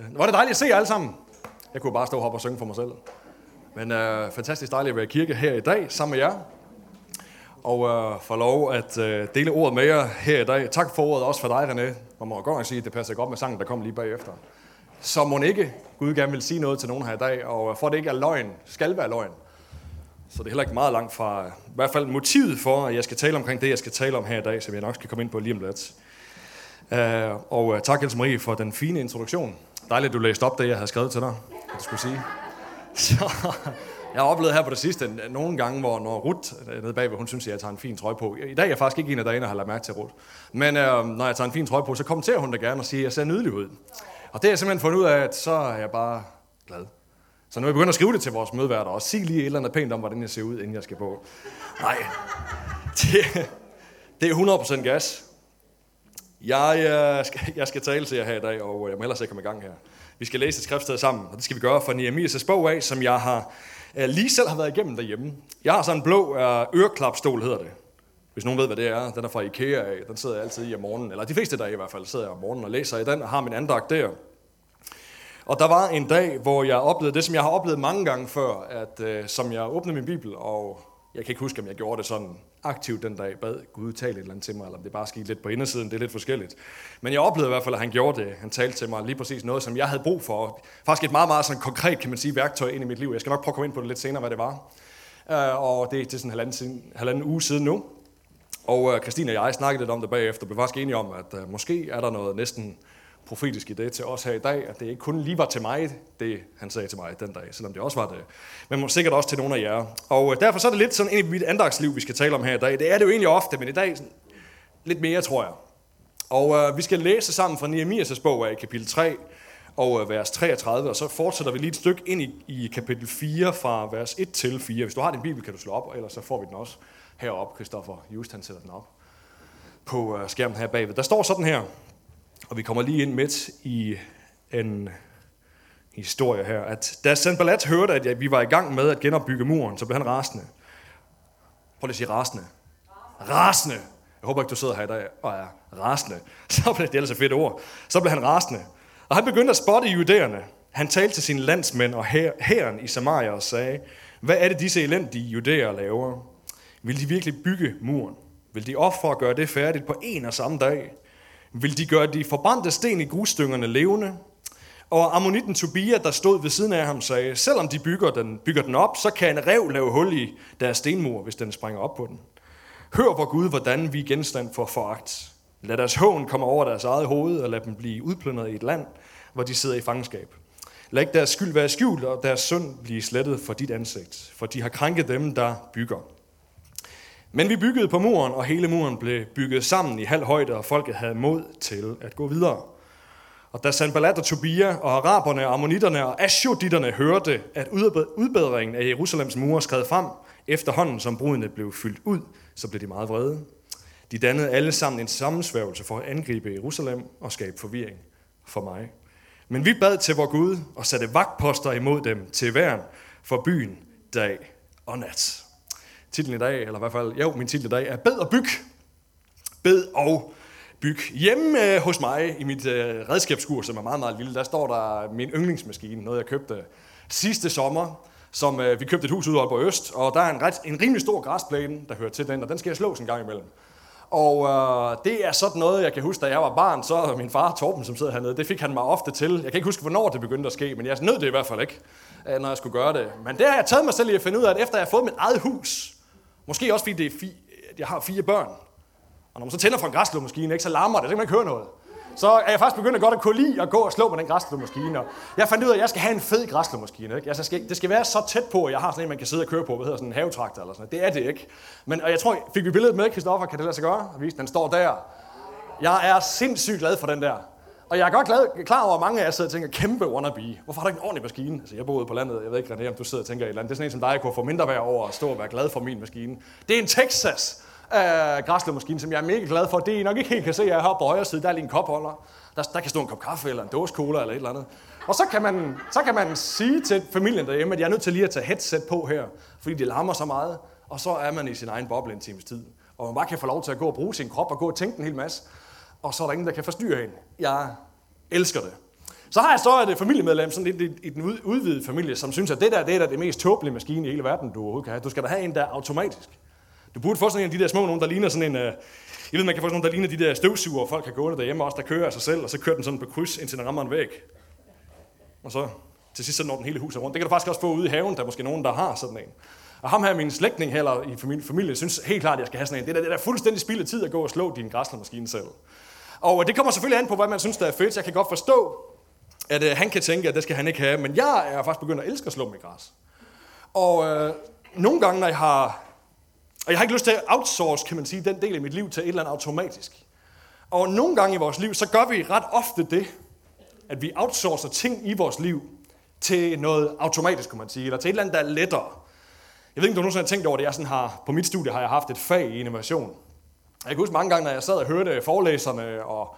Øh, Var det dejligt at se jer alle sammen? Jeg kunne bare stå og og synge for mig selv. Men øh, fantastisk dejligt at være i kirke her i dag sammen med jer. Og øh, få lov at øh, dele ordet med jer her i dag. Tak for ordet også for dig, René. Man må godt nok sige, at det passer godt med sangen, der kom lige bagefter. Så må ikke Gud gerne vil sige noget til nogen her i dag, og øh, for det ikke er løgn, skal være løgn. Så det er heller ikke meget langt fra, i hvert fald motivet for, at jeg skal tale omkring det, jeg skal tale om her i dag, som jeg nok skal komme ind på lige om lidt. Uh, og øh, tak, Else Marie, for den fine introduktion. Dejligt, at du læste op det, jeg havde skrevet til dig, at du skulle sige. Så, jeg har oplevet her på det sidste nogle gange, hvor når Ruth øh, nede bagved, hun synes, at jeg tager en fin trøje på. I dag er jeg faktisk ikke en af dagene, der har lagt mærke til Ruth. Men øh, når jeg tager en fin trøje på, så kommenterer hun da gerne og siger, at jeg ser nydelig ud. Og det har jeg simpelthen fundet ud af, at så er jeg bare glad. Så nu er jeg begyndt at skrive det til vores mødeværter, og sige lige et eller andet pænt om, hvordan jeg ser ud, inden jeg skal på. Nej, det, det er 100% gas. Jeg, øh, skal, jeg skal tale til jer her i dag, og øh, jeg må ellers ikke komme i gang her. Vi skal læse et skriftsted sammen, og det skal vi gøre fra Nehemias' bog af, som jeg har øh, lige selv har været igennem derhjemme. Jeg har sådan en blå øh, øreklapstol, hedder det. Hvis nogen ved, hvad det er. Den er fra Ikea af. Den sidder jeg altid i om morgenen, eller de fleste dage i hvert fald, sidder jeg om morgenen og læser i den, og har min andagt der. Og der var en dag, hvor jeg oplevede det, som jeg har oplevet mange gange før, at øh, som jeg åbnede min bibel, og jeg kan ikke huske, om jeg gjorde det sådan aktivt den dag, bad Gud tale et eller andet til mig, eller om det bare skete lidt på indersiden, det er lidt forskelligt. Men jeg oplevede i hvert fald, at han gjorde det. Han talte til mig lige præcis noget, som jeg havde brug for. Faktisk et meget, meget sådan konkret, kan man sige, værktøj ind i mit liv. Jeg skal nok prøve at komme ind på det lidt senere, hvad det var. Øh, og det er til sådan en halvanden, siden, halvanden uge siden nu. Og øh, Christine og jeg snakkede lidt om det bagefter, blev faktisk enige om, at øh, måske er der noget næsten profetisk i det til os her i dag, at det ikke kun lige var til mig, det han sagde til mig den dag, selvom det også var det, men må sikkert også til nogle af jer. Og øh, derfor så er det lidt sådan ind i mit andagsliv, vi skal tale om her i dag. Det er det jo egentlig ofte, men i dag lidt mere, tror jeg. Og øh, vi skal læse sammen fra Nehemias' bog af kapitel 3 og øh, vers 33, og så fortsætter vi lige et stykke ind i, i kapitel 4 fra vers 1 til 4. Hvis du har din bibel, kan du slå op, og ellers så får vi den også heroppe. Christoffer Just, han sætter den op på øh, skærmen her bagved. Der står sådan her, og vi kommer lige ind midt i en historie her, at da Sanballat hørte, at vi var i gang med at genopbygge muren, så blev han rasende. Prøv lige at sige rasende. Rasende. Jeg håber ikke, du sidder her i dag og er rasende. Så blev det ellers et fedt ord. Så blev han rasende. Og han begyndte at spotte judæerne. Han talte til sine landsmænd og hæren i Samaria og sagde, hvad er det disse elendige judæer laver? Vil de virkelig bygge muren? Vil de ofre og gøre det færdigt på en og samme dag? Vil de gøre de forbrændte sten i grusstyngerne levende. Og ammonitten Tobia, der stod ved siden af ham, sagde, selvom de bygger den, bygger den op, så kan en rev lave hul i deres stenmur, hvis den springer op på den. Hør vor Gud, hvordan vi er genstand for foragt. Lad deres hån komme over deres eget hoved, og lad dem blive udplyndret i et land, hvor de sidder i fangenskab. Lad ikke deres skyld være skjult, og deres synd blive slettet for dit ansigt, for de har krænket dem, der bygger. Men vi byggede på muren, og hele muren blev bygget sammen i halv højde, og folket havde mod til at gå videre. Og da Sanballat og Tobia og araberne, ammonitterne og asjoditterne hørte, at udbedringen af Jerusalems mure skred frem, efterhånden som brudene blev fyldt ud, så blev de meget vrede. De dannede alle sammen en sammensværgelse for at angribe Jerusalem og skabe forvirring for mig. Men vi bad til vor Gud og satte vagtposter imod dem til værn for byen dag og nat. Titlen i dag, eller i hvert fald, jo, min titel i dag er Bed og byg. Bed og byg. Hjemme øh, hos mig i mit øh, redskabsskur, som er meget, meget lille, der står der min yndlingsmaskine, noget jeg købte sidste sommer, som øh, vi købte et hus ud på Øst, og der er en, ret, en rimelig stor græsplæne, der hører til den, og den skal jeg slå en gang imellem. Og øh, det er sådan noget, jeg kan huske, da jeg var barn, så min far Torben, som sidder hernede, det fik han mig ofte til. Jeg kan ikke huske, hvornår det begyndte at ske, men jeg nød det i hvert fald ikke, øh, når jeg skulle gøre det. Men det har jeg taget mig selv i at finde ud af, at efter jeg har fået mit eget hus, Måske også fordi det er fi, jeg har fire børn. Og når man så tænder for en græsslåmaskine, ikke, så larmer det, så kan man ikke høre noget. Så er jeg faktisk begyndt at godt at kunne lide at gå og slå med den græsslåmaskine. Og jeg fandt ud af, at jeg skal have en fed græsslåmaskine. Ikke? Altså, skal, det skal være så tæt på, at jeg har sådan en, man kan sidde og køre på, hvad hedder sådan en havetraktor eller sådan noget. Det er det ikke. Men og jeg tror, fik vi billedet med, Kristoffer, kan det lade sig gøre? Den står der. Jeg er sindssygt glad for den der. Og jeg er godt glad, klar over, at mange af jer sidder og tænker, kæmpe wannabe. Hvorfor har du ikke en ordentlig maskine? Altså, jeg boede på landet, jeg ved ikke, René, om du sidder og tænker et eller andet. Det er sådan en som dig, jeg kunne få mindre værd over at stå og være glad for min maskine. Det er en Texas øh, græslemaskine, som jeg er mega glad for. Det I nok ikke helt kan se, jeg har på højre side, der er lige en kopholder. Der, der kan stå en kop kaffe eller en dåse cola eller et eller andet. Og så kan, man, så kan man sige til familien derhjemme, at jeg er nødt til lige at tage headset på her, fordi det larmer så meget. Og så er man i sin egen boble en times tid. Og man bare kan få lov til at gå og bruge sin krop og gå og tænke en hel masse. Og så er der ingen, der kan forstyrre en. Jeg elsker det. Så har jeg så et familiemedlem, sådan lidt i den udvidede familie, som synes, at det der, det er der det mest tåbelige maskine i hele verden, du overhovedet kan have. Du skal da have en, der er automatisk. Du burde få sådan en af de der små nogen, der ligner sådan en... Uh, jeg ved, man kan få sådan nogle, der ligner de der støvsuger, folk kan gå derhjemme også, der kører af sig selv, og så kører den sådan på kryds, indtil den rammer en væg. Og så til sidst så når den hele huset rundt. Det kan du faktisk også få ude i haven, der er måske nogen, der har sådan en. Og ham her, min slægtning heller i familie, familie, synes helt klart, at jeg skal have sådan en. Det er, det er fuldstændig spild af tid at gå og slå din græslermaskine selv. Og øh, det kommer selvfølgelig an på, hvad man synes, der er fedt. Jeg kan godt forstå, at øh, han kan tænke, at det skal han ikke have. Men jeg er faktisk begyndt at elske at slå med græs. Og øh, nogle gange, når jeg har... Og jeg har ikke lyst til at outsource, kan man sige, den del af mit liv til et eller andet automatisk. Og nogle gange i vores liv, så gør vi ret ofte det, at vi outsourcer ting i vores liv til noget automatisk, kan man sige, eller til et eller andet, der er lettere. Jeg ved ikke, om du nogensinde har tænkt over det. Jeg sådan har, på mit studie har jeg haft et fag i innovation. Jeg kan huske mange gange, når jeg sad og hørte forelæserne og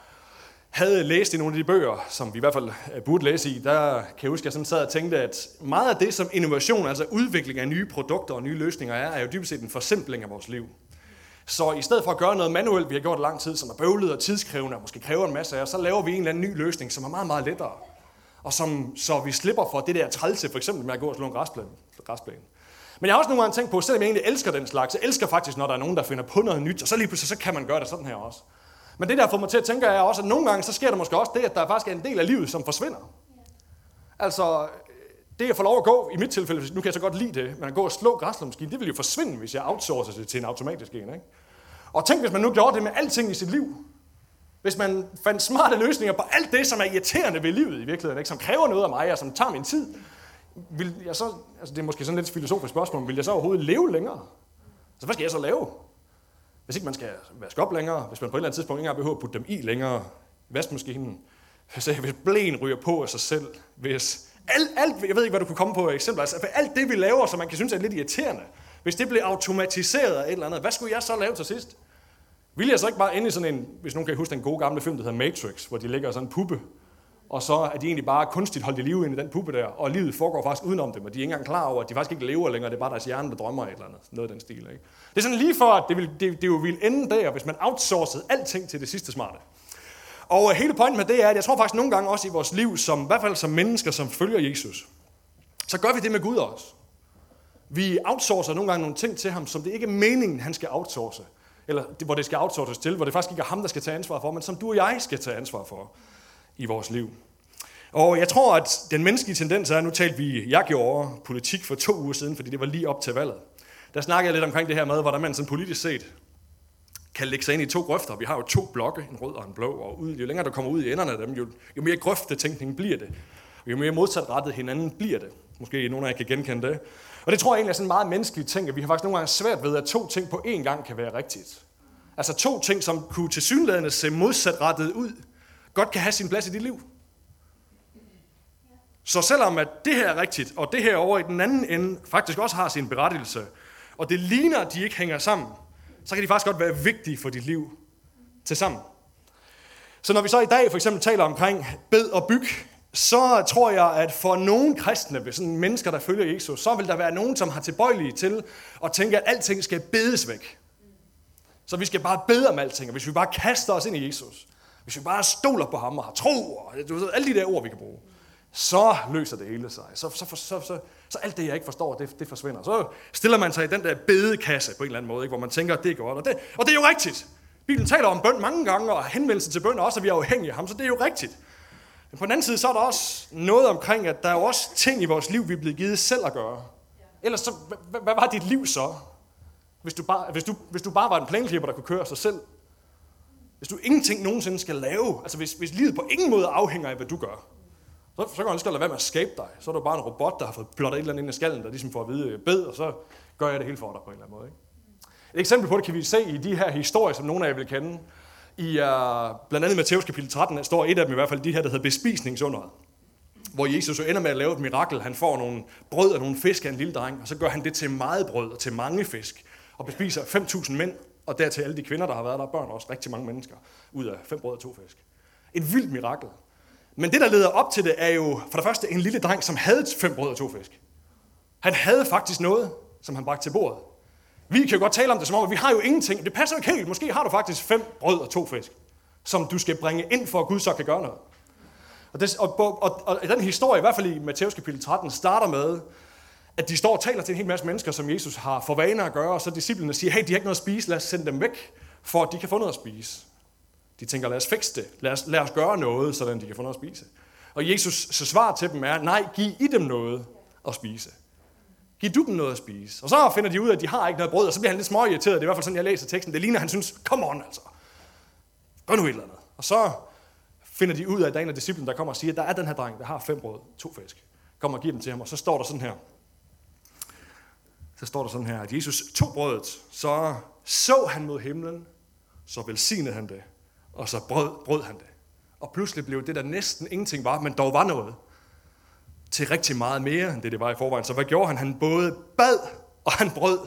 havde læst i nogle af de bøger, som vi i hvert fald øh, burde læse i, der kan jeg huske, at jeg sådan sad og tænkte, at meget af det, som innovation, altså udvikling af nye produkter og nye løsninger er, er jo dybest set en forsimpling af vores liv. Så i stedet for at gøre noget manuelt, vi har gjort lang tid, som er bøvlet og tidskrævende og måske kræver en masse af os, så laver vi en eller anden ny løsning, som er meget, meget lettere. Og som, så vi slipper for det der trælse, for eksempel med at gå og slå en græsplæne. græsplæne. Men jeg har også nogle gange tænkt på, selvom jeg egentlig elsker den slags, jeg elsker faktisk, når der er nogen, der finder på noget nyt, og så lige pludselig, så kan man gøre det sådan her også. Men det der får mig til at tænke er også, at nogle gange, så sker der måske også det, at der faktisk er en del af livet, som forsvinder. Altså, det at få lov at gå, i mit tilfælde, nu kan jeg så godt lide det, men at gå og slå græslåmaskinen, det vil jo forsvinde, hvis jeg outsourcer det til en automatisk en. Ikke? Og tænk, hvis man nu gjorde det med alting i sit liv. Hvis man fandt smarte løsninger på alt det, som er irriterende ved livet i virkeligheden, ikke? som kræver noget af mig, og som tager min tid, vil jeg så, altså det er måske sådan lidt et filosofisk spørgsmål, vil jeg så overhovedet leve længere? Så hvad skal jeg så lave? Hvis ikke man skal vaske op længere, hvis man på et eller andet tidspunkt ikke engang behøver at putte dem i længere, vaskemaskinen, hvis, hvis blæen ryger på af sig selv, hvis alt, alt, jeg ved ikke, hvad du kunne komme på eksempler, altså alt det, vi laver, som man kan synes er lidt irriterende, hvis det blev automatiseret af et eller andet, hvad skulle jeg så lave til sidst? Vil jeg så ikke bare ende i sådan en, hvis nogen kan huske den gode gamle film, der hedder Matrix, hvor de ligger sådan en puppe, og så er de egentlig bare kunstigt holdt i live inde i den puppe der, og livet foregår faktisk udenom dem, og de er ikke engang klar over, at de faktisk ikke lever længere, det er bare deres hjerne, der drømmer et eller andet, noget af den stil. Ikke? Det er sådan lige for, at det, vil, det, det jo ville ende der, hvis man outsourcede alting til det sidste smarte. Og øh, hele pointen med det er, at jeg tror faktisk nogle gange også i vores liv, som, i hvert fald som mennesker, som følger Jesus, så gør vi det med Gud også. Vi outsourcer nogle gange nogle ting til ham, som det ikke er meningen, han skal outsource. Eller hvor det skal outsources til, hvor det faktisk ikke er ham, der skal tage ansvar for, men som du og jeg skal tage ansvar for i vores liv. Og jeg tror, at den menneskelige tendens er, nu talte vi, jeg gjorde politik for to uger siden, fordi det var lige op til valget. Der snakkede jeg lidt omkring det her med, hvordan man sådan politisk set kan lægge sig ind i to grøfter. Vi har jo to blokke, en rød og en blå, og ud, jo længere der kommer ud i enderne af dem, jo, jo mere grøftetænkning bliver det. Jo mere modsatrettet hinanden bliver det. Måske nogen af jer kan genkende det. Og det tror jeg egentlig er sådan en meget menneskelig ting, at vi har faktisk nogle gange svært ved, at to ting på én gang kan være rigtigt. Altså to ting, som kunne til synlædende se modsatrettet ud, godt kan have sin plads i dit liv. Så selvom at det her er rigtigt, og det her over i den anden ende faktisk også har sin berettigelse, og det ligner, at de ikke hænger sammen, så kan de faktisk godt være vigtige for dit liv til sammen. Så når vi så i dag for eksempel taler omkring bed og byg, så tror jeg, at for nogle kristne, sådan mennesker, der følger Jesus, så vil der være nogen, som har tilbøjelige til at tænke, at alting skal bedes væk. Så vi skal bare bede om alting, og hvis vi bare kaster os ind i Jesus, hvis vi bare stoler på ham og har tro, og du ved, alle de der ord, vi kan bruge, så løser det hele sig. Så, så, så, så, så, så alt det, jeg ikke forstår, det, det forsvinder. Så stiller man sig i den der bedekasse på en eller anden måde, ikke, hvor man tænker, at det er godt. Og det, og det er jo rigtigt. Bibelen taler om bøn mange gange, og henvendelsen til bøn også, at vi er afhængige af ham, så det er jo rigtigt. Men på den anden side, så er der også noget omkring, at der er også ting i vores liv, vi er blevet givet selv at gøre. Ellers så, hvad, hvad var dit liv så? Hvis du, bare, hvis, du, hvis du bare var en planklipper, der kunne køre sig selv. Hvis du ingenting nogensinde skal lave, altså hvis, hvis livet på ingen måde afhænger af, hvad du gør, så, så kan man lige lade være med at skabe dig. Så er du bare en robot, der har fået plottet et eller andet ind i skallen, der ligesom får at vide, øh, bed, og så gør jeg det hele for dig på en eller anden måde. Ikke? Et eksempel på det kan vi se i de her historier, som nogle af jer vil kende. I uh, blandt andet Matthæus kapitel 13 der står et af dem i hvert fald, de her, der hedder bespisningsunderet. Hvor Jesus så ender med at lave et mirakel. Han får nogle brød og nogle fisk af en lille dreng, og så gør han det til meget brød og til mange fisk. Og bespiser 5.000 mænd, og dertil alle de kvinder, der har været der, børn også rigtig mange mennesker, ud af fem brød og to fisk. Et vildt mirakel. Men det, der leder op til det, er jo for det første en lille dreng, som havde fem brød og to fisk. Han havde faktisk noget, som han bragte til bordet. Vi kan jo godt tale om det som om, at vi har jo ingenting. Det passer ikke helt. Måske har du faktisk fem brød og to fisk, som du skal bringe ind for, at Gud så kan gøre noget. Og, det, og, og, og, og den historie, i hvert fald i Matteus kapitel 13, starter med, at de står og taler til en hel masse mennesker, som Jesus har for vaner at gøre, og så disciplene siger, hey, de har ikke noget at spise, lad os sende dem væk, for at de kan få noget at spise. De tænker, lad os fikse det, lad os, lad os gøre noget, så de kan få noget at spise. Og Jesus så svar til dem er, nej, giv I dem noget at spise. Giv du dem noget at spise. Og så finder de ud af, at de har ikke noget brød, og så bliver han lidt småirriteret. Det er i hvert fald sådan, jeg læser teksten. Det ligner, at han synes, come on altså. Gør nu et eller andet. Og så finder de ud af, at der er en af disciplen, der kommer og siger, at der er den her dreng, der har fem brød, to fisk. Kom og giv dem til ham, og så står der sådan her. Så står der sådan her, at Jesus tog brødet, så så han mod himlen, så velsignede han det, og så brød, brød han det. Og pludselig blev det, der næsten ingenting var, men dog var noget, til rigtig meget mere, end det det var i forvejen. Så hvad gjorde han? Han både bad, og han brød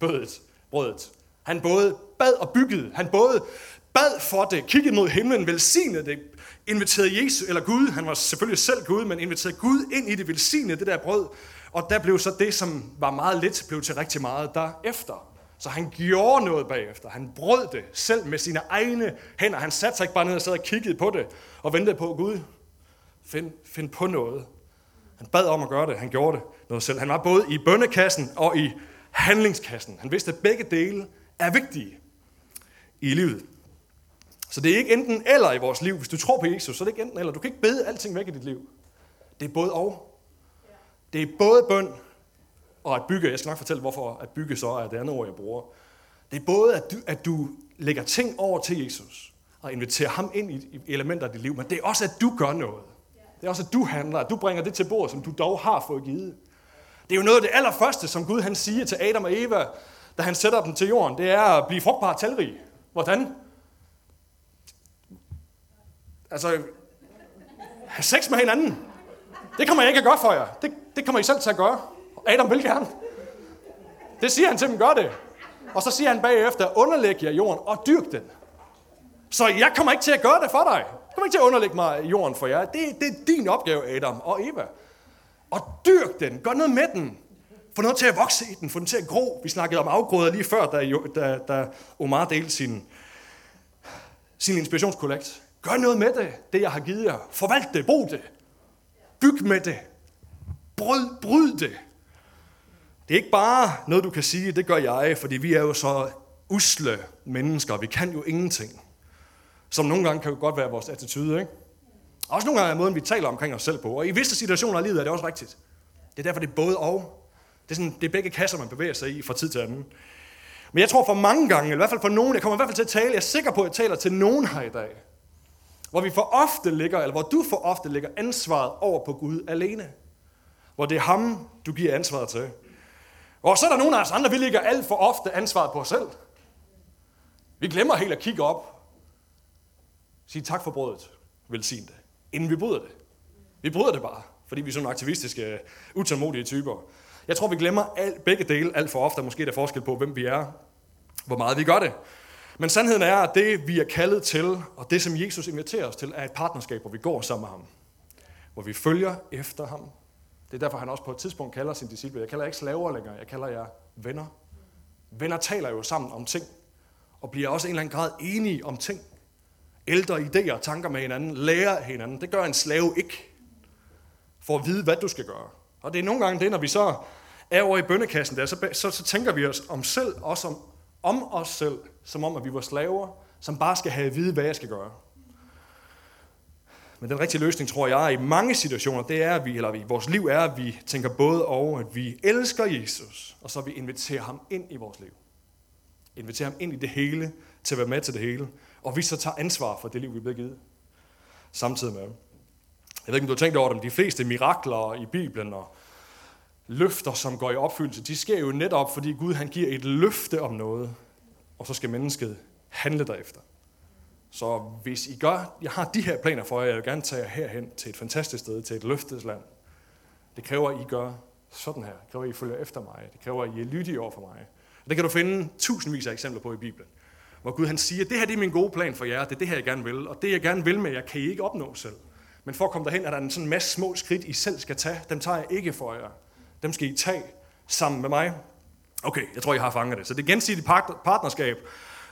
bødet, brødet. Han både bad og byggede. Han både bad for det, kiggede mod himlen, velsignede det, inviterede Jesus, eller Gud, han var selvfølgelig selv Gud, men inviterede Gud ind i det, velsignede det der brød. Og der blev så det, som var meget lidt, blev til rigtig meget derefter. Så han gjorde noget bagefter. Han brød det selv med sine egne hænder. Han satte sig ikke bare ned og sad og kiggede på det og ventede på Gud. Find, find på noget. Han bad om at gøre det. Han gjorde det noget selv. Han var både i bønnekassen og i handlingskassen. Han vidste, at begge dele er vigtige i livet. Så det er ikke enten eller i vores liv. Hvis du tror på Jesus, så er det ikke enten eller. Du kan ikke bede alting væk i dit liv. Det er både og. Det er både bøn og at bygge. Jeg skal nok fortælle, hvorfor at bygge så er det andet ord, jeg bruger. Det er både, at du, at du lægger ting over til Jesus og inviterer ham ind i elementer af dit liv, men det er også, at du gør noget. Det er også, at du handler, at du bringer det til bord, som du dog har fået givet. Det er jo noget af det allerførste, som Gud han siger til Adam og Eva, da han sætter dem til jorden. Det er at blive frugtbar og talrig. Hvordan? Altså, have sex med hinanden. Det kommer jeg ikke at gøre for jer. Det, det kommer I selv til at gøre. Adam vil gerne. Det siger han til dem, gør det. Og så siger han bagefter, underlæg jer jorden og dyrk den. Så jeg kommer ikke til at gøre det for dig. Jeg kommer ikke til at underlægge mig jorden for jer. Det, det er din opgave, Adam og Eva. Og dyrk den. Gør noget med den. Få noget til at vokse i den. Få den til at gro. Vi snakkede om afgrøder lige før, da, da, da Omar delte sin, sin inspirationskollekt. Gør noget med det, det jeg har givet jer. Forvalt det. Brug det. Byg med det. Bryd, bryd det. Det er ikke bare noget, du kan sige, det gør jeg, fordi vi er jo så usle mennesker. Vi kan jo ingenting. Som nogle gange kan jo godt være vores attitude, ikke? Også nogle gange er måden, vi taler omkring os selv på. Og i visse situationer i livet er det også rigtigt. Det er derfor, det er både og. Det er, sådan, det er begge kasser, man bevæger sig i fra tid til anden. Men jeg tror for mange gange, eller i hvert fald for nogen, jeg kommer i hvert fald til at tale, jeg er sikker på, at jeg taler til nogen her i dag, hvor vi for ofte ligger, eller hvor du for ofte ligger ansvaret over på Gud alene. Hvor det er ham, du giver ansvaret til. Og så er der nogle af os andre, vi ligger alt for ofte ansvaret på os selv. Vi glemmer helt at kigge op. Sige tak for brødet. Velsign det. Inden vi bryder det. Vi bryder det bare, fordi vi er sådan aktivistiske, øh, utålmodige typer. Jeg tror, vi glemmer alt, begge dele alt for ofte. Måske er der forskel på, hvem vi er, hvor meget vi gør det. Men sandheden er, at det, vi er kaldet til, og det, som Jesus inviterer os til, er et partnerskab, hvor vi går sammen med ham. Hvor vi følger efter ham, det er derfor, han også på et tidspunkt kalder sin disciple. Jeg kalder ikke slaver længere, jeg kalder jer venner. Venner taler jo sammen om ting, og bliver også i en eller anden grad enige om ting. Ældre idéer og tanker med hinanden, lærer hinanden. Det gør en slave ikke, for at vide, hvad du skal gøre. Og det er nogle gange det, når vi så er over i bønnekassen der, så, så, så tænker vi os om selv, også om, om os selv, som om, at vi var slaver, som bare skal have at vide, hvad jeg skal gøre. Men den rigtige løsning, tror jeg, i mange situationer, det er, at vi, eller vi, vores liv er, at vi tænker både over, at vi elsker Jesus, og så vi inviterer ham ind i vores liv. Inviterer ham ind i det hele, til at være med til det hele. Og vi så tager ansvar for det liv, vi bliver givet. Samtidig med. Jeg ved ikke, om du har tænkt over det, de fleste mirakler i Bibelen og løfter, som går i opfyldelse, de sker jo netop, fordi Gud han giver et løfte om noget, og så skal mennesket handle derefter. Så hvis I gør, jeg har de her planer for jer, jeg vil gerne tage jer herhen til et fantastisk sted, til et løftet land. Det kræver, at I gør sådan her. Det kræver, at I følger efter mig. Det kræver, at I er lydige over for mig. Og det kan du finde tusindvis af eksempler på i Bibelen. Hvor Gud han siger, det her det er min gode plan for jer, det er det her, jeg gerne vil. Og det, jeg gerne vil med jer, kan I ikke opnå selv. Men for at komme derhen, er der en sådan masse små skridt, I selv skal tage. Dem tager jeg ikke for jer. Dem skal I tage sammen med mig. Okay, jeg tror, I har fanget det. Så det er gensidigt partnerskab,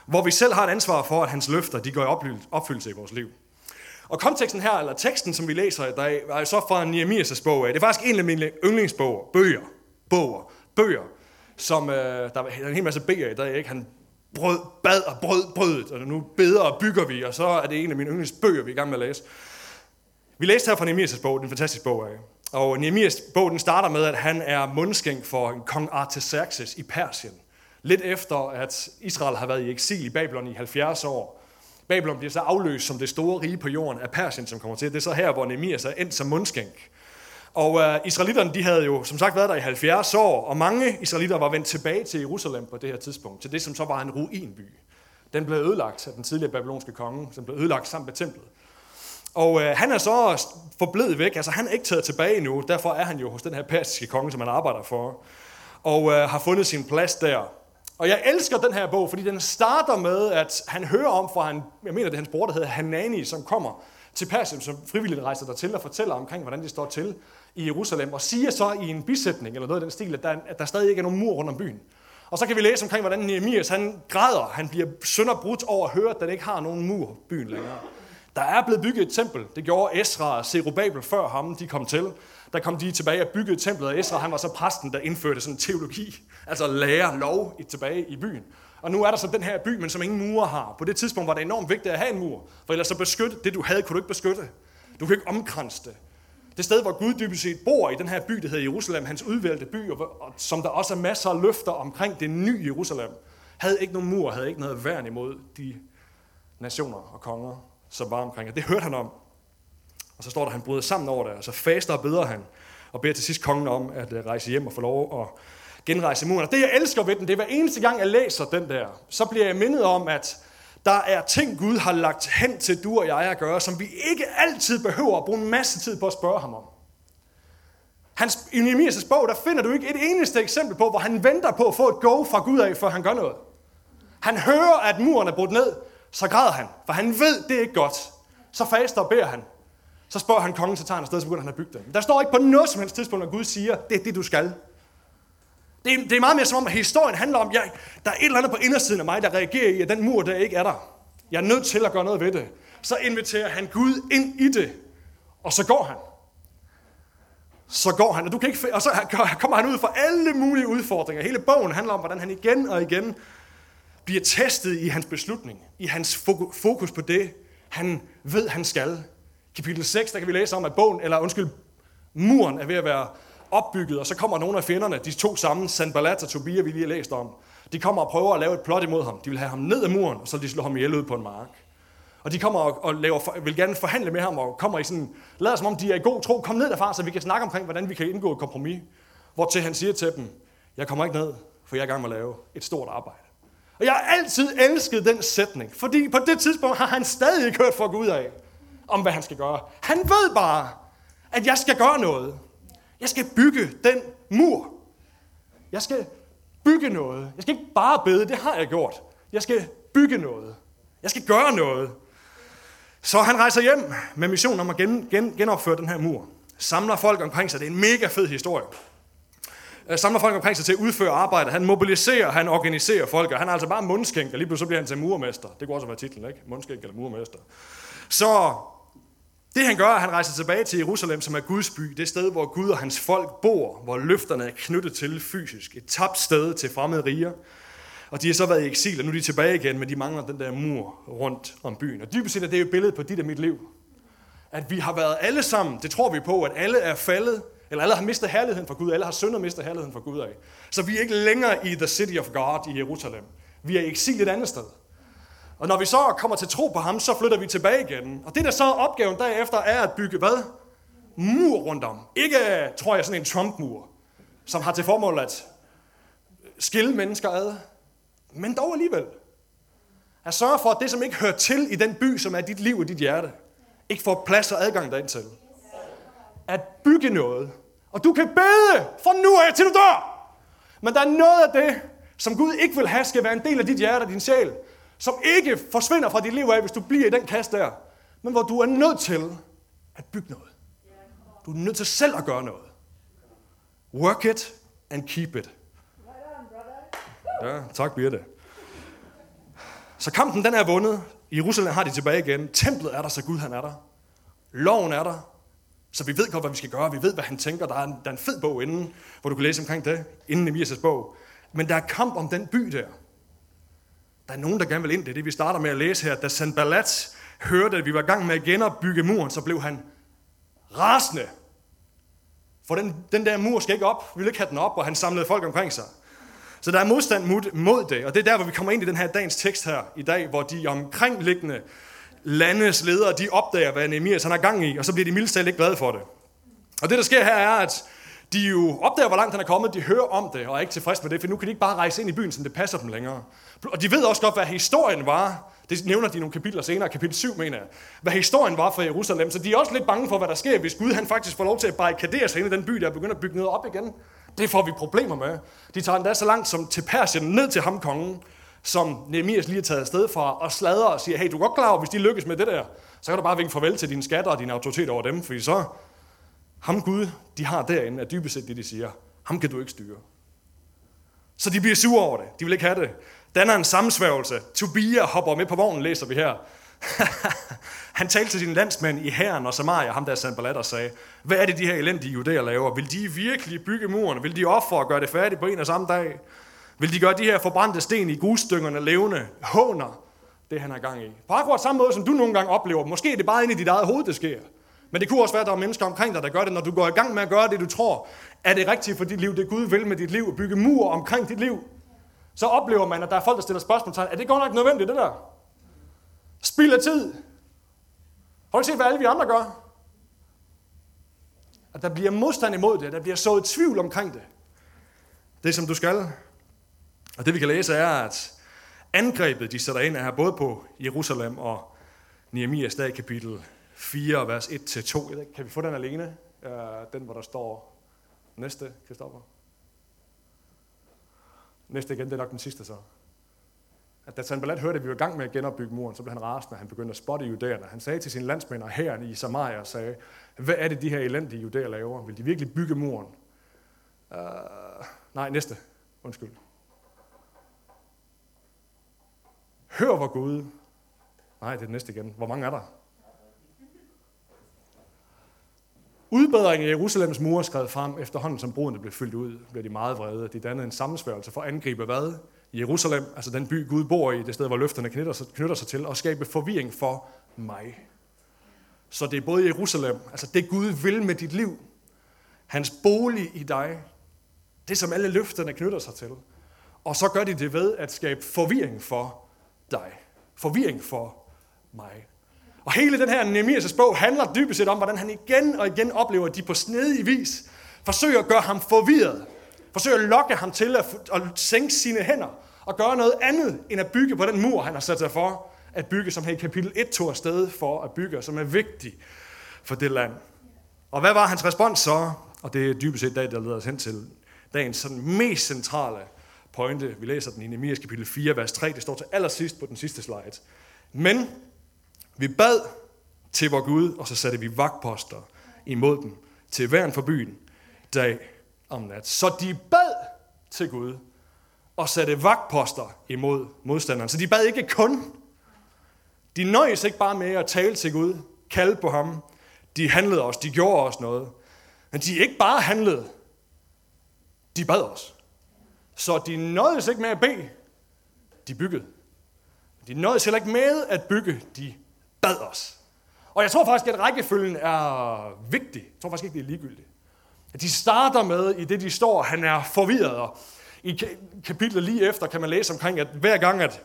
hvor vi selv har et ansvar for, at hans løfter de går i opfyldelse i vores liv. Og konteksten her, eller teksten, som vi læser i dag, er så fra Nehemias' bog af. Det er faktisk en af mine yndlingsbøger, bøger, Bøger. bøger, som, øh, der er en hel masse bøger i dag, ikke? Han brød, bad og brød brødet, og nu beder og bygger vi, og så er det en af mine yndlingsbøger, vi er i gang med at læse. Vi læste her fra Nehemias' bog, den fantastiske bog af. Og Nehemias' bog, den starter med, at han er mundskænk for kong Artaxerxes i Persien. Lidt efter, at Israel har været i eksil i Babylon i 70 år. Babylon bliver så afløst som det store rige på jorden af Persien, som kommer til. Det er så her, hvor Nehemias så endt som mundskænk. Og uh, israelitterne, de havde jo som sagt været der i 70 år, og mange israelitter var vendt tilbage til Jerusalem på det her tidspunkt, til det, som så var en ruinby. Den blev ødelagt af den tidligere babylonske konge, som blev ødelagt sammen med templet. Og uh, han er så forblevet væk, altså han er ikke taget tilbage nu, derfor er han jo hos den her persiske konge, som han arbejder for, og uh, har fundet sin plads der. Og jeg elsker den her bog, fordi den starter med, at han hører om fra, han, jeg mener det er hans bror, der hedder Hanani, som kommer til Persien, som frivilligt rejser der til og fortæller omkring, hvordan det står til i Jerusalem, og siger så i en bisætning, eller noget af den stil, at der, at der stadig ikke er nogen mur rundt om byen. Og så kan vi læse omkring, hvordan Nehemias, han græder, han bliver sønderbrudt over at høre, at den ikke har nogen mur byen længere. Der er blevet bygget et tempel. Det gjorde Esra og Zerubabel før ham, de kom til. Der kom de tilbage og byggede templet, og Esra han var så præsten, der indførte sådan teologi, altså lære lov tilbage i byen. Og nu er der så den her by, men som ingen mure har. På det tidspunkt var det enormt vigtigt at have en mur, for ellers så beskytte det, du havde, kunne du ikke beskytte. Du kunne ikke omkranse det. Det sted, hvor Gud dybest set bor i den her by, der hedder Jerusalem, hans udvalgte by, og, og som der også er masser af løfter omkring det nye Jerusalem, havde ikke nogen mur, havde ikke noget værn imod de nationer og konger, som var omkring. Og det hørte han om. Og så står der, at han bryder sammen over det, og så faster og beder han, og beder til sidst kongen om at øh, rejse hjem og få lov at genrejse muren. Og det, jeg elsker ved den, det er hver eneste gang, jeg læser den der, så bliver jeg mindet om, at der er ting, Gud har lagt hen til du og jeg at gøre, som vi ikke altid behøver at bruge en masse tid på at spørge ham om. Hans, I Nehemias' bog, der finder du ikke et eneste eksempel på, hvor han venter på at få et go fra Gud af, før han gør noget. Han hører, at muren er brudt ned, så græder han, for han ved, det er ikke godt. Så faster og beder han. Så spørger han kongen, så tager han afsted, så begynder han at bygge den. Der står ikke på noget som helst tidspunkt, at Gud siger, det er det, du skal. Det er, det er meget mere som om, at historien handler om, jeg, der er et eller andet på indersiden af mig, der reagerer i, at den mur der ikke er der. Jeg er nødt til at gøre noget ved det. Så inviterer han Gud ind i det, og så går han. Så går han, og, du kan ikke, og så kommer han ud for alle mulige udfordringer. Hele bogen handler om, hvordan han igen og igen bliver testet i hans beslutning, i hans fokus på det, han ved, han skal. Kapitel 6, der kan vi læse om, at bogen, eller undskyld, muren er ved at være opbygget, og så kommer nogle af fjenderne, de to samme, Sanballat og Tobia, vi lige har læst om. De kommer og prøver at lave et plot imod ham. De vil have ham ned af muren, og så de slår ham ihjel ud på en mark. Og de kommer og, og laver, vil gerne forhandle med ham, og kommer i sådan, lader som om de er i god tro. Kom ned derfra, så vi kan snakke omkring, hvordan vi kan indgå et kompromis. Hvor til han siger til dem, jeg kommer ikke ned, for jeg er i gang med at lave et stort arbejde. Og jeg har altid elsket den sætning, fordi på det tidspunkt har han stadig ikke hørt fra Gud af, om hvad han skal gøre. Han ved bare, at jeg skal gøre noget. Jeg skal bygge den mur. Jeg skal bygge noget. Jeg skal ikke bare bede, det har jeg gjort. Jeg skal bygge noget. Jeg skal gøre noget. Så han rejser hjem med missionen om at gen, gen, genopføre den her mur. Samler folk omkring sig. Det er en mega fed historie. Øh, samler folk omkring sig til at udføre arbejde. Han mobiliserer, han organiserer folk, og han er altså bare mundskænk, og lige pludselig bliver han til murmester. Det kunne også være titlen, ikke? Mundskænk eller murmester. Så det han gør, er, at han rejser tilbage til Jerusalem, som er Guds by, det sted, hvor Gud og hans folk bor, hvor løfterne er knyttet til fysisk. Et tabt sted til fremmede riger. Og de har så været i eksil, og nu er de tilbage igen, men de mangler den der mur rundt om byen. Og dybest set er det jo et billede på dit og mit liv. At vi har været alle sammen, det tror vi på, at alle er faldet, eller alle har mistet herligheden for Gud, alle har syndet mistet herligheden for Gud af. Så vi er ikke længere i the city of God i Jerusalem. Vi er i eksil et andet sted. Og når vi så kommer til tro på ham, så flytter vi tilbage igen. Og det der så er opgaven derefter, er at bygge hvad? Mur rundt om. Ikke, tror jeg, sådan en Trump-mur, som har til formål at skille mennesker ad. Men dog alligevel. At sørge for, at det, som ikke hører til i den by, som er dit liv og dit hjerte, ikke får plads og adgang derind til. At bygge noget. Og du kan bede fra nu af til du dør. Men der er noget af det, som Gud ikke vil have, skal være en del af dit hjerte og din sjæl som ikke forsvinder fra dit liv af, hvis du bliver i den kasse der, men hvor du er nødt til at bygge noget. Du er nødt til selv at gøre noget. Work it and keep it. Ja, tak Birte. Så kampen den er vundet. I Jerusalem har de tilbage igen. Templet er der, så Gud han er der. Loven er der, så vi ved godt, hvad vi skal gøre. Vi ved, hvad han tænker. Der er en, der er en fed bog inden, hvor du kan læse omkring det, inden Emias' bog. Men der er kamp om den by der. Der er nogen, der gerne vil ind. Det er det, vi starter med at læse her. Da Sanballat hørte, at vi var i gang med at genopbygge muren, så blev han rasende. For den, den der mur skal ikke op. Vi vil ikke have den op, og han samlede folk omkring sig. Så der er modstand mod, mod det, og det er der, hvor vi kommer ind i den her dagens tekst her i dag, hvor de omkringliggende landes ledere, de opdager, hvad Nehemias han har gang i, og så bliver de mildest ikke glade for det. Og det, der sker her, er, at de jo opdager, hvor langt han er kommet, de hører om det, og er ikke tilfredse med det, for nu kan de ikke bare rejse ind i byen, så det passer dem længere. Og de ved også godt, hvad historien var. Det nævner de nogle kapitler senere, kapitel 7, mener jeg. Hvad historien var for Jerusalem. Så de er også lidt bange for, hvad der sker, hvis Gud han faktisk får lov til at barrikadere sig ind i den by, der begynder at bygge noget op igen. Det får vi problemer med. De tager endda så langt som til Persien, ned til ham kongen, som Nehemias lige er taget afsted fra, og sladrer og siger, hey, du er godt klar over, hvis de lykkes med det der, så kan du bare vinke farvel til dine skatter og din autoritet over dem, fordi så, ham Gud, de har derinde, er dybest set det, de siger, ham kan du ikke styre. Så de bliver sure over det. De vil ikke have det. er en sammensværgelse. Tobia hopper med på vognen, læser vi her. han talte til sine landsmænd i herren og Samaria, ham der Sanballat, og sagde, hvad er det, de her elendige judæer laver? Vil de virkelig bygge muren? Vil de ofre og gøre det færdigt på en og samme dag? Vil de gøre de her forbrændte sten i gudstyngerne levende? Håner det, han har gang i. På akkurat samme måde, som du nogle gange oplever. Måske er det bare inde i dit eget hoved, det sker. Men det kunne også være, at der er mennesker omkring dig, der gør det, når du går i gang med at gøre det, du tror, er det rigtigt for dit liv, det Gud vil med dit liv, at bygge mur omkring dit liv. Så oplever man, at der er folk, der stiller spørgsmål til, er det godt nok nødvendigt, det der? Spild af tid. Har du set, hvad alle vi andre gør? At der bliver modstand imod det, der bliver sået tvivl omkring det. Det, som du skal. Og det, vi kan læse, er, at angrebet, de sætter ind, er både på Jerusalem og Nehemias dag, kapitel 4, vers 1-2. Kan vi få den alene? Øh, den, hvor der står næste, Kristoffer? Næste igen, det er nok den sidste så at da Sanballat hørte, at vi var i gang med at genopbygge muren, så blev han rasende, og han begyndte at spotte judæerne. Han sagde til sine landsmænd og herren i Samaria, og sagde, hvad er det, de her elendige judæer laver? Vil de virkelig bygge muren? Uh, nej, næste. Undskyld. Hør, hvor Gud... Nej, det er den næste igen. Hvor mange er der? Udbedringen af Jerusalems mure skred frem efterhånden, som brudene blev fyldt ud, blev de meget vrede. De dannede en sammensværgelse for at angribe hvad? Jerusalem, altså den by Gud bor i, det sted, hvor løfterne knytter sig, knytter sig til, og skabe forvirring for mig. Så det er både Jerusalem, altså det Gud vil med dit liv, hans bolig i dig, det som alle løfterne knytter sig til. Og så gør de det ved at skabe forvirring for dig. Forvirring for mig. Og hele den her Nehemias' bog handler dybest set om, hvordan han igen og igen oplever, at de på snedig vis forsøger at gøre ham forvirret Forsøger at lokke ham til at, at sænke sine hænder og gøre noget andet, end at bygge på den mur, han har sat sig for at bygge, som her i kapitel 1 tog afsted for at bygge, som er vigtig for det land. Og hvad var hans respons så? Og det er dybest set dag, der leder os hen til dagens sådan mest centrale pointe. Vi læser den i Nehemias kapitel 4, vers 3. Det står til allersidst på den sidste slide. Men vi bad til vor Gud, og så satte vi vagtposter imod dem til hver for byen dag om nat. Så de bad til Gud og satte vagtposter imod modstanderen. Så de bad ikke kun. De nøjes ikke bare med at tale til Gud, kalde på ham. De handlede os, de gjorde os noget. Men de ikke bare handlede, de bad os. Så de nøjes ikke med at bede, de byggede. De nøjes heller ikke med at bygge, de bad os. Og jeg tror faktisk, at rækkefølgen er vigtig. Jeg tror faktisk ikke, det er ligegyldigt. At de starter med, i det de står, han er forvirret. Og I kapitlet lige efter kan man læse omkring, at hver gang, at,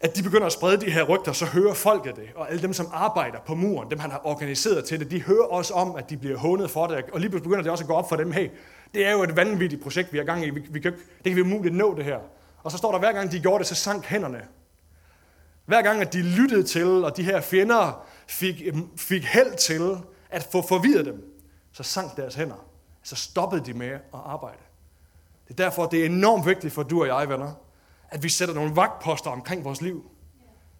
at de begynder at sprede de her rygter, så hører folket det. Og alle dem, som arbejder på muren, dem han har organiseret til det, de hører også om, at de bliver hånet for det. Og lige pludselig begynder det også at gå op for dem, hey, det er jo et vanvittigt projekt, vi har gang i. Vi, vi kan, det kan vi umuligt nå det her. Og så står der, hver gang de gjorde det, så sank hænderne. Hver gang, at de lyttede til, og de her fjender fik, mm, fik held til at få forvirret dem, så sank deres hænder så stoppede de med at arbejde. Det er derfor, det er enormt vigtigt for du og jeg, venner, at vi sætter nogle vagtposter omkring vores liv.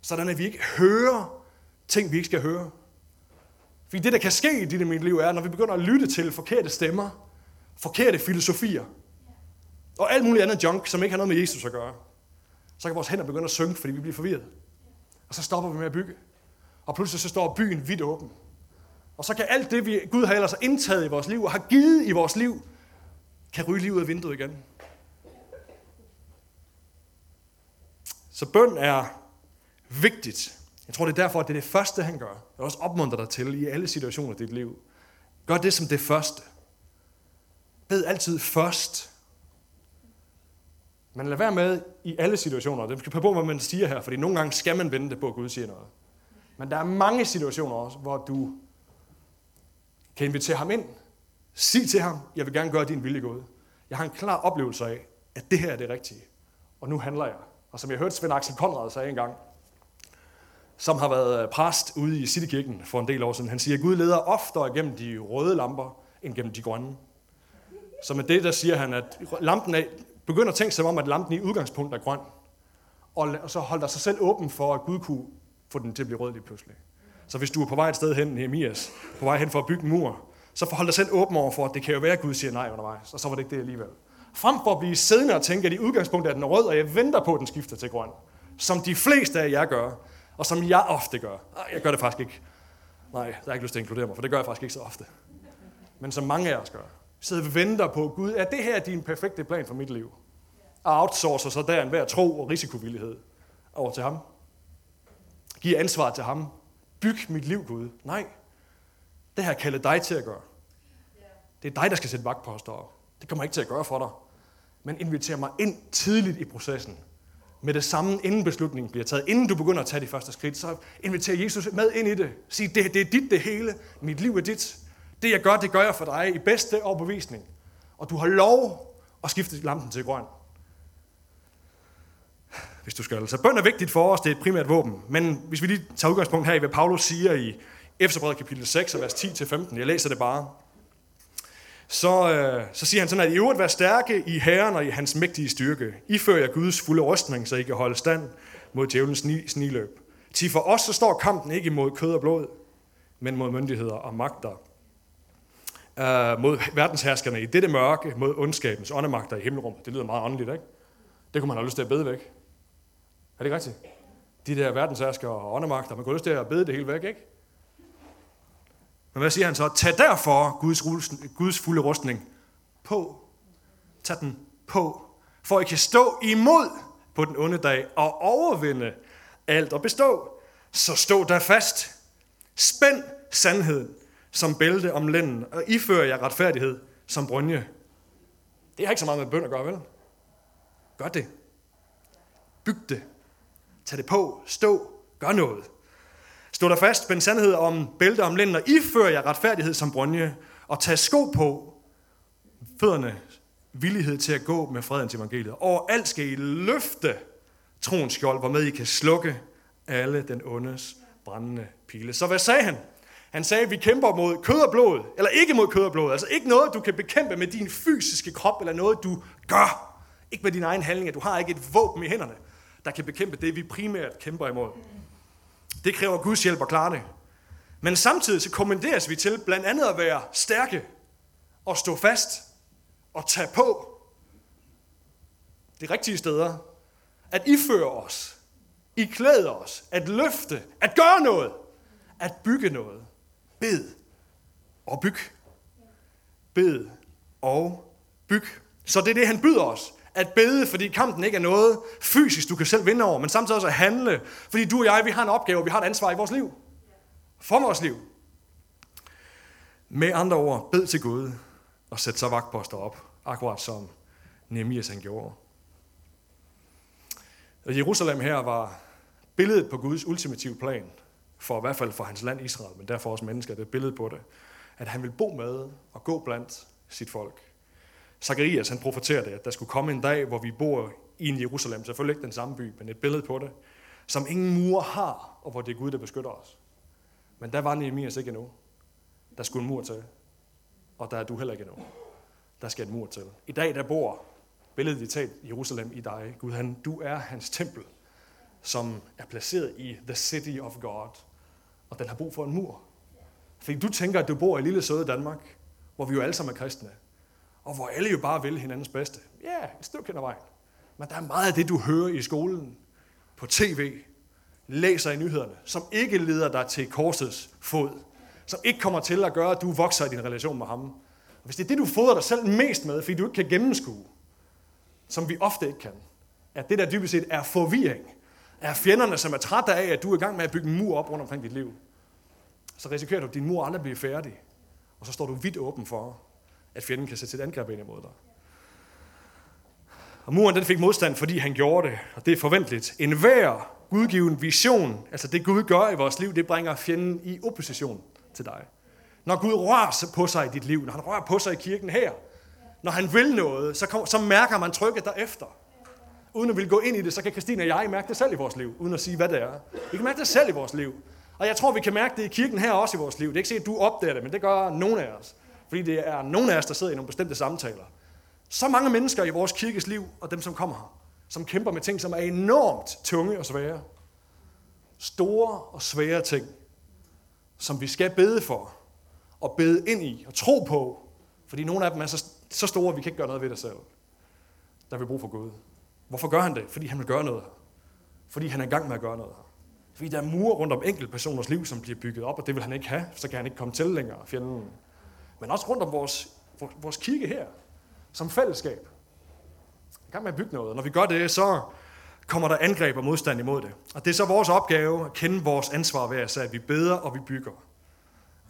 Sådan at vi ikke hører ting, vi ikke skal høre. Fordi det, der kan ske i dit og mit liv, er, når vi begynder at lytte til forkerte stemmer, forkerte filosofier, og alt muligt andet junk, som ikke har noget med Jesus at gøre, så kan vores hænder begynde at synke, fordi vi bliver forvirret. Og så stopper vi med at bygge. Og pludselig så står byen vidt åben. Og så kan alt det, vi, Gud har ellers indtaget i vores liv og har givet i vores liv, kan ryge lige ud af vinduet igen. Så bøn er vigtigt. Jeg tror, det er derfor, at det er det første, han gør. Jeg også opmuntrer dig til i alle situationer i dit liv. Gør det som det første. Bed altid først. Men lad være med i alle situationer. Det skal på, hvad man siger her, fordi nogle gange skal man vente på, at Gud siger noget. Men der er mange situationer også, hvor du kan invitere ham ind. Sig til ham, jeg vil gerne gøre din vilje Gud. Jeg har en klar oplevelse af, at det her er det rigtige. Og nu handler jeg. Og som jeg hørte Svend Axel Konrad sige engang, som har været øh, præst ude i Citykirken for en del år siden, han siger, at Gud leder oftere gennem de røde lamper, end gennem de grønne. Så med det, der siger han, at lampen er, begynder at tænke sig om, at lampen i udgangspunkt er grøn. Og så holder sig selv åben for, at Gud kunne få den til at blive rød lige pludselig. Så hvis du er på vej et sted hen, Nehemias, på vej hen for at bygge en mur, så forhold dig selv åben over for, at det kan jo være, at Gud siger nej undervejs, og så var det ikke det alligevel. Frem for at blive siddende og tænke, at i udgangspunktet er den rød, og jeg venter på, at den skifter til grøn. Som de fleste af jer gør, og som jeg ofte gør. Jeg gør det faktisk ikke. Nej, der er ikke lyst til at inkludere mig, for det gør jeg faktisk ikke så ofte. Men som mange af os gør. Sidder og venter på, Gud, er det her din perfekte plan for mit liv? Og outsourcer så der enhver tro og risikovillighed over til ham. Giv ansvar til ham. Byg mit liv, Gud. Nej, det har jeg kaldet dig til at gøre. Det er dig, der skal sætte vagtposter op. Det kommer jeg ikke til at gøre for dig. Men inviter mig ind tidligt i processen. Med det samme, inden beslutningen bliver taget. Inden du begynder at tage de første skridt, så inviter Jesus med ind i det. Sig, det, det er dit det hele. Mit liv er dit. Det jeg gør, det gør jeg for dig i bedste overbevisning. Og du har lov at skifte lampen til grøn. Hvis du skal. Så bøn er vigtigt for os, det er et primært våben. Men hvis vi lige tager udgangspunkt her i, hvad Paulus siger i Efterbrevet kapitel 6, vers 10-15, jeg læser det bare så, øh, så siger han sådan, at i øvrigt være stærke i Herren og i hans mægtige styrke. I fører jer Guds fulde rustning, så I kan holde stand mod djævelens sniløb. Til for os så står kampen ikke mod kød og blod, men mod myndigheder og magter øh, mod verdensherskerne i dette mørke, mod ondskabens åndemagter i himmelrummet. Det lyder meget åndeligt, ikke? Det kunne man have lyst til at bede væk. Er det ikke rigtigt? De der verdensherskere og åndemagter, man kunne have lyst til at bede det hele væk, ikke? Men hvad siger han så? Tag derfor Guds, Guds fulde rustning på. Tag den på. For I kan stå imod på den onde dag og overvinde alt og bestå. Så stå der fast. Spænd sandheden som bælte om lænden, og ifører jer retfærdighed som brynje. Det har ikke så meget med bøn at gøre, vel? Gør det. Byg det. Tag det på. Stå. Gør noget. Stå der fast, spænd sandhed om bælte om lænden, og ifører jer retfærdighed som brønje, og tag sko på fødderne villighed til at gå med fredens evangeliet. Og alt skal I løfte troens skjold, hvormed I kan slukke alle den ondes brændende pile. Så hvad sagde han? Han sagde, at vi kæmper mod kød og blod, eller ikke mod kød og blod. Altså ikke noget, du kan bekæmpe med din fysiske krop, eller noget, du gør. Ikke med din egen handling. Du har ikke et våben i hænderne, der kan bekæmpe det, vi primært kæmper imod. Det kræver Guds hjælp at klare det. Men samtidig så kommanderes vi til blandt andet at være stærke og stå fast og tage på de rigtige steder. At iføre os, i klæde os, at løfte, at gøre noget, at bygge noget. Bed og byg. Bed og byg. Så det er det, han byder os at bede, fordi kampen ikke er noget fysisk, du kan selv vinde over, men samtidig også at handle, fordi du og jeg, vi har en opgave, vi har et ansvar i vores liv. For vores liv. Med andre ord, bed til Gud og sæt så vagtposter op, akkurat som Nehemias han gjorde. Og Jerusalem her var billedet på Guds ultimative plan, for i hvert fald for hans land Israel, men derfor også mennesker, det er billedet på det, at han vil bo med og gå blandt sit folk. Zacharias han profeterede, at der skulle komme en dag, hvor vi bor i en Jerusalem, selvfølgelig ikke den samme by, men et billede på det, som ingen mur har, og hvor det er Gud, der beskytter os. Men der var Nehemias ikke endnu. Der skulle en mur til. Og der er du heller ikke endnu. Der skal en mur til. I dag der bor billedet i talt Jerusalem i dig. Gud, han, du er hans tempel, som er placeret i the city of God. Og den har brug for en mur. Fordi du tænker, at du bor i lille søde Danmark, hvor vi jo alle sammen er kristne og hvor alle jo bare vil hinandens bedste. Ja, et stykke hen vejen. Men der er meget af det, du hører i skolen, på tv, læser i nyhederne, som ikke leder dig til korsets fod, som ikke kommer til at gøre, at du vokser i din relation med ham. Og hvis det er det, du fodrer dig selv mest med, fordi du ikke kan gennemskue, som vi ofte ikke kan, at det der dybest set er forvirring, er fjenderne, som er trætte af, at du er i gang med at bygge en mur op rundt omkring dit liv, så risikerer du, at din mur aldrig bliver færdig. Og så står du vidt åben for, at fjenden kan sætte et angreb ind imod dig. Og muren den fik modstand, fordi han gjorde det, og det er forventeligt. En hver gudgiven vision, altså det Gud gør i vores liv, det bringer fjenden i opposition til dig. Når Gud rører på sig i dit liv, når han rører på sig i kirken her, når han vil noget, så, kom, så mærker man trykket derefter. Uden at ville gå ind i det, så kan Christine og jeg mærke det selv i vores liv, uden at sige, hvad det er. Vi kan mærke det selv i vores liv. Og jeg tror, vi kan mærke det i kirken her også i vores liv. Det er ikke sikkert, at du opdager det, men det gør nogen af os. Fordi det er nogen af os, der sidder i nogle bestemte samtaler. Så mange mennesker i vores kirkes liv, og dem, som kommer her, som kæmper med ting, som er enormt tunge og svære. Store og svære ting, som vi skal bede for, og bede ind i, og tro på, fordi nogle af dem er så, så store, at vi kan ikke gøre noget ved det selv. Der har vi brug for Gud. Hvorfor gør han det? Fordi han vil gøre noget her. Fordi han er i gang med at gøre noget her. Fordi der er mure rundt om enkelte personers liv, som bliver bygget op, og det vil han ikke have, så kan han ikke komme til længere, fjenden. Men også rundt om vores, vores kirke her, som fællesskab. I gang med at bygge noget. Når vi gør det, så kommer der angreb og modstand imod det. Og det er så vores opgave at kende vores ansvar ved at sige, at vi beder og vi bygger.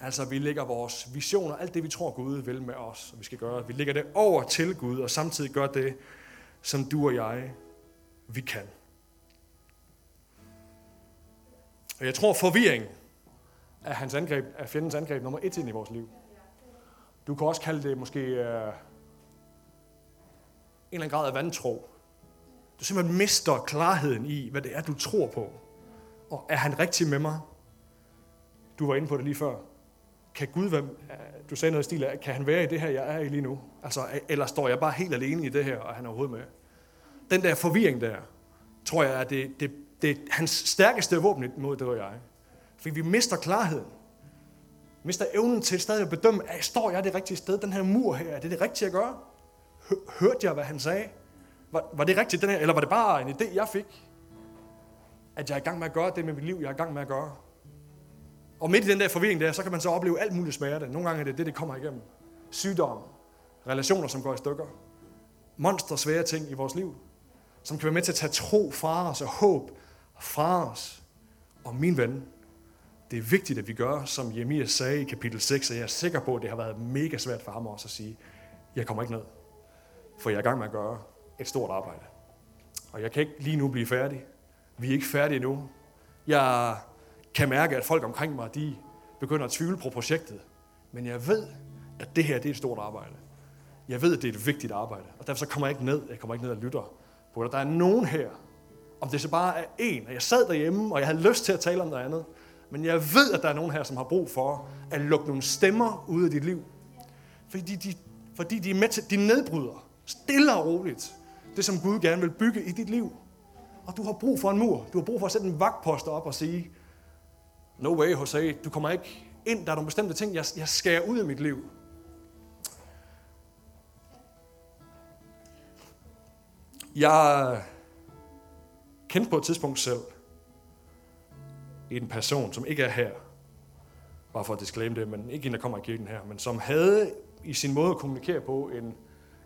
Altså, vi lægger vores visioner, alt det, vi tror Gud vil med os, og vi skal gøre, vi lægger det over til Gud, og samtidig gør det, som du og jeg, vi kan. Og jeg tror, forvirring er, hans angreb, er fjendens angreb nummer et ind i vores liv. Du kan også kalde det måske uh, en eller anden grad af vantro. Du simpelthen mister klarheden i, hvad det er, du tror på. Og er han rigtig med mig? Du var inde på det lige før. Kan Gud være, du sagde noget i stil af, kan han være i det her, jeg er i lige nu? Altså, eller står jeg bare helt alene i det her, og han er overhovedet med? Den der forvirring der, tror jeg, er det, det, det er hans stærkeste våben mod det og jeg. Fordi vi mister klarheden. Mister evnen til stadig at bedømme, at står jeg det rigtige sted? Den her mur her, er det det rigtige at gøre? Hørte jeg, hvad han sagde? Var, var det rigtigt, den her, eller var det bare en idé, jeg fik? At jeg er i gang med at gøre det med mit liv, jeg er i gang med at gøre. Og midt i den der forvirring der, så kan man så opleve alt muligt smerte. Nogle gange er det det, det kommer igennem. Sygdom, relationer, som går i stykker. Monster svære ting i vores liv, som kan være med til at tage tro fra os og håb fra os. Og min ven, det er vigtigt, at vi gør, som Jemias sagde i kapitel 6, og jeg er sikker på, at det har været mega svært for ham også at sige, jeg kommer ikke ned, for jeg er i gang med at gøre et stort arbejde. Og jeg kan ikke lige nu blive færdig. Vi er ikke færdige endnu. Jeg kan mærke, at folk omkring mig, de begynder at tvivle på projektet. Men jeg ved, at det her det er et stort arbejde. Jeg ved, at det er et vigtigt arbejde. Og derfor så kommer jeg ikke ned. Jeg kommer ikke ned og lytter på det. Der er nogen her, om det så bare er en, og jeg sad derhjemme, og jeg havde lyst til at tale om noget andet. Men jeg ved, at der er nogen her, som har brug for at lukke nogle stemmer ud af dit liv. Fordi de, fordi de er med til, de nedbryder stille og roligt det, som Gud gerne vil bygge i dit liv. Og du har brug for en mur. Du har brug for at sætte en vagtpost op og sige, no way, Jose, du kommer ikke ind. Der er nogle bestemte ting, jeg, jeg skærer ud af mit liv. Jeg kendte på et tidspunkt selv en person, som ikke er her, bare for at disclaim det, men ikke en, der kommer i kirken her, men som havde i sin måde at kommunikere på en,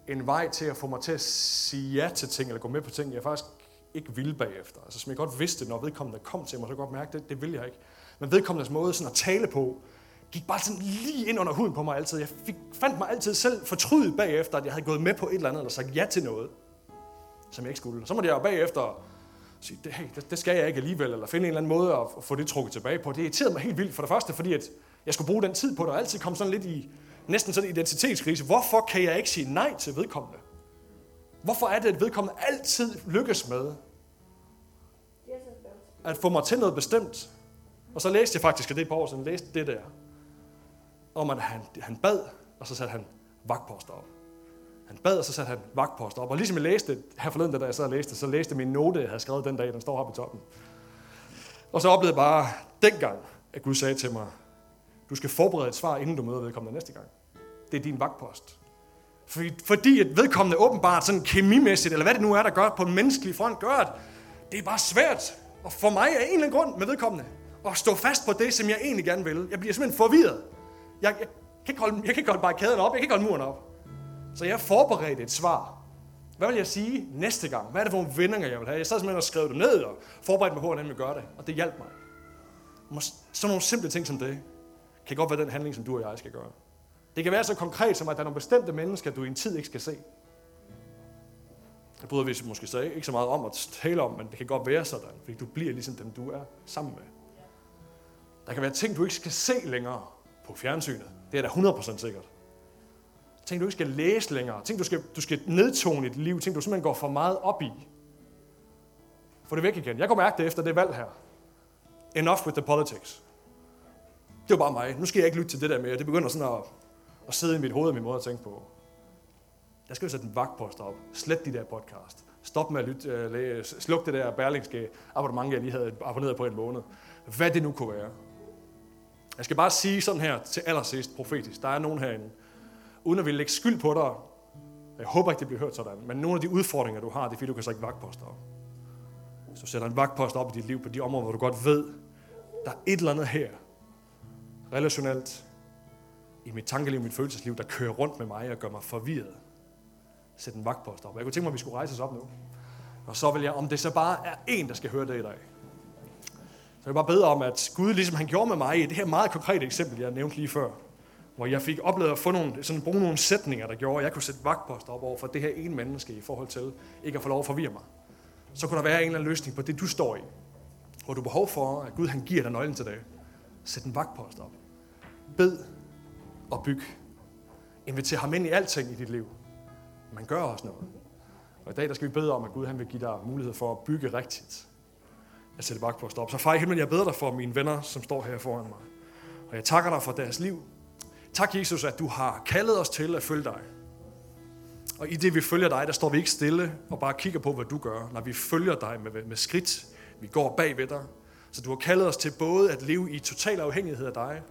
en vej til at få mig til at sige ja til ting, eller gå med på ting, jeg faktisk ikke ville bagefter. Altså som jeg godt vidste, når vedkommende kom til mig, så jeg godt mærke, det, det vil jeg ikke. Men vedkommendes måde sådan at tale på, gik bare sådan lige ind under huden på mig altid. Jeg fik, fandt mig altid selv fortrydet bagefter, at jeg havde gået med på et eller andet, eller sagt ja til noget, som jeg ikke skulle. Så måtte jeg jo bagefter sige, det, hey, det, det skal jeg ikke alligevel, eller finde en eller anden måde at få det trukket tilbage på. Det irriterede mig helt vildt for det første, fordi at jeg skulle bruge den tid på det, og altid kom sådan lidt i næsten sådan en identitetskrise. Hvorfor kan jeg ikke sige nej til vedkommende? Hvorfor er det, at vedkommende altid lykkes med at få mig til noget bestemt? Og så læste jeg faktisk, at det på år siden, læste det der, om at han, han bad, og så satte han vagtposter op. Han bad, og så satte han vagtposter op. Og ligesom jeg læste her forleden, da jeg sad og læste, så læste min note, jeg havde skrevet den dag, den står oppe i toppen. Og så oplevede jeg bare dengang, at Gud sagde til mig, du skal forberede et svar, inden du møder vedkommende næste gang. Det er din vagtpost. Fordi, fordi at vedkommende åbenbart sådan kemimæssigt, eller hvad det nu er, der gør på en menneskelig front, gør, at det er bare svært. Og for mig er en eller anden grund med vedkommende at stå fast på det, som jeg egentlig gerne vil. Jeg bliver simpelthen forvirret. Jeg, jeg, kan, ikke holde, jeg kan ikke holde barrikaden op, jeg kan ikke holde muren op. Så jeg forberedte et svar. Hvad vil jeg sige næste gang? Hvad er det for nogle vendinger, jeg vil have? Jeg sad simpelthen og skrev det ned og forberedte mig på, hvordan jeg gør det. Og det hjalp mig. Sådan nogle simple ting som det, kan godt være den handling, som du og jeg skal gøre. Det kan være så konkret som, at der er nogle bestemte mennesker, du i en tid ikke skal se. Det bryder vi måske så ikke så meget om at tale om, men det kan godt være sådan, fordi du bliver ligesom dem, du er sammen med. Der kan være ting, du ikke skal se længere på fjernsynet. Det er da 100% sikkert. Ting, du ikke skal læse længere. Ting, du skal, du skal nedtone i dit liv. Ting, du simpelthen går for meget op i. Få det væk igen. Jeg kunne mærke det efter det valg her. Enough with the politics. Det var bare mig. Nu skal jeg ikke lytte til det der mere. Det begynder sådan at, at sidde i mit hoved og min måde at tænke på. Jeg skal jo sætte en vagtpost op. Slet de der podcast. Stop med at lytte, uh, sluk det der berlingske abonnement, jeg lige havde abonneret på en måned. Hvad det nu kunne være. Jeg skal bare sige sådan her til allersidst profetisk. Der er nogen herinde, uden at ville lægge skyld på dig. Jeg håber ikke, det bliver hørt sådan. Men nogle af de udfordringer, du har, det er fordi, du kan sætte vagtposter op. Så sætter en vagtpost op i dit liv på de områder, hvor du godt ved, der er et eller andet her, relationelt, i mit tankeliv, mit følelsesliv, der kører rundt med mig og gør mig forvirret. Sæt en vagtpost op. Jeg kunne tænke mig, at vi skulle rejse os op nu. Og så vil jeg, om det så bare er en, der skal høre det i dag. Så jeg bare bede om, at Gud, ligesom han gjorde med mig i det her meget konkrete eksempel, jeg nævnte lige før, hvor jeg fik oplevet at få nogle, sådan, bruge nogle sætninger, der gjorde, at jeg kunne sætte vagtpost op over for det her ene menneske i forhold til ikke at få lov at forvirre mig. Så kunne der være en eller anden løsning på det, du står i. Hvor du har behov for, at Gud han giver dig nøglen til det. Sæt en vagtpost op. Bed og byg. Inviter ham ind i alting i dit liv. Man gør også noget. Og i dag der skal vi bede om, at Gud han vil give dig mulighed for at bygge rigtigt. Jeg sætter vagtpost op. Så far i himlen, jeg beder dig for mine venner, som står her foran mig. Og jeg takker dig for deres liv. Tak, Jesus, at du har kaldet os til at følge dig. Og i det, vi følger dig, der står vi ikke stille og bare kigger på, hvad du gør. Når vi følger dig med, med skridt, vi går bag ved dig. Så du har kaldet os til både at leve i total afhængighed af dig,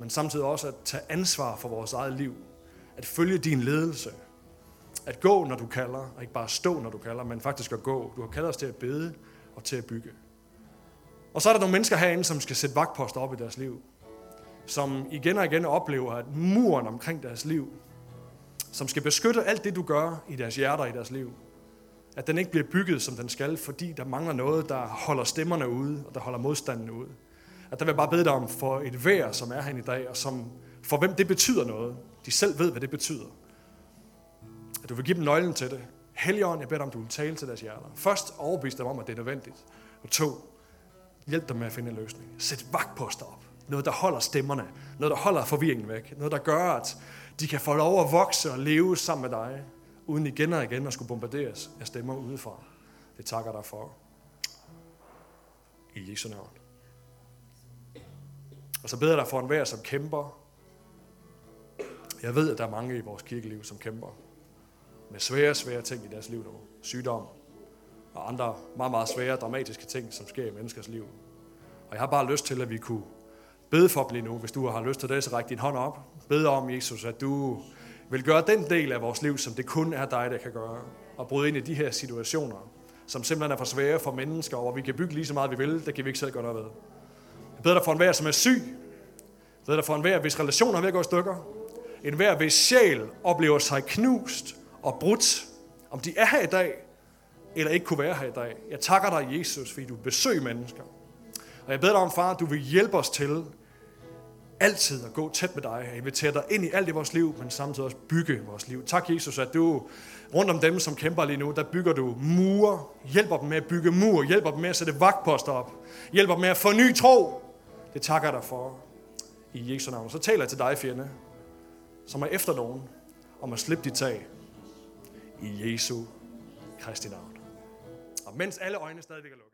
men samtidig også at tage ansvar for vores eget liv. At følge din ledelse. At gå, når du kalder, og ikke bare stå, når du kalder, men faktisk at gå. Du har kaldet os til at bede og til at bygge. Og så er der nogle mennesker herinde, som skal sætte vagtposter op i deres liv som igen og igen oplever, at muren omkring deres liv, som skal beskytte alt det, du gør i deres hjerter i deres liv, at den ikke bliver bygget, som den skal, fordi der mangler noget, der holder stemmerne ude, og der holder modstanden ude. At der vil jeg bare bede dig om for et vær, som er her i dag, og som for hvem det betyder noget. De selv ved, hvad det betyder. At du vil give dem nøglen til det. Helligånd, jeg beder dig om, du vil tale til deres hjerter. Først overbevise dem om, at det er nødvendigt. Og to, hjælp dem med at finde en løsning. Sæt vagtposter op. Noget, der holder stemmerne. Noget, der holder forvirringen væk. Noget, der gør, at de kan få lov at vokse og leve sammen med dig, uden igen og igen at skulle bombarderes af stemmer udefra. Det takker dig for. I Jesu navn. Og så beder jeg dig for enhver, som kæmper. Jeg ved, at der er mange i vores kirkeliv, som kæmper med svære, svære ting i deres liv nu. Sygdom og andre meget, meget svære, dramatiske ting, som sker i menneskers liv. Og jeg har bare lyst til, at vi kunne bede for dem lige nu, hvis du har lyst til det, så ræk din hånd op. Bed om, Jesus, at du vil gøre den del af vores liv, som det kun er dig, der kan gøre. Og bryde ind i de her situationer, som simpelthen er for svære for mennesker, og hvor vi kan bygge lige så meget, vi vil, det kan vi ikke selv gøre noget ved. Jeg beder dig for enhver, som er syg. Jeg beder dig for enhver, hvis relationer er ved at gå i stykker. En hver, hvis sjæl oplever sig knust og brudt. Om de er her i dag, eller ikke kunne være her i dag. Jeg takker dig, Jesus, fordi du besøger mennesker. Og jeg beder dig om, far, at du vil hjælpe os til altid at gå tæt med dig. Jeg inviterer dig ind i alt i vores liv, men samtidig også bygge vores liv. Tak, Jesus, at du rundt om dem, som kæmper lige nu, der bygger du mure, hjælper dem med at bygge mur, hjælper dem med at sætte vagtposter op, hjælper dem med at få ny tro. Det takker jeg dig for i Jesu navn. Så taler jeg til dig, fjende, som er efter nogen, om at slippe dit tag i Jesu Kristi navn venstre, mens alle øjne stadigvæk er lukket,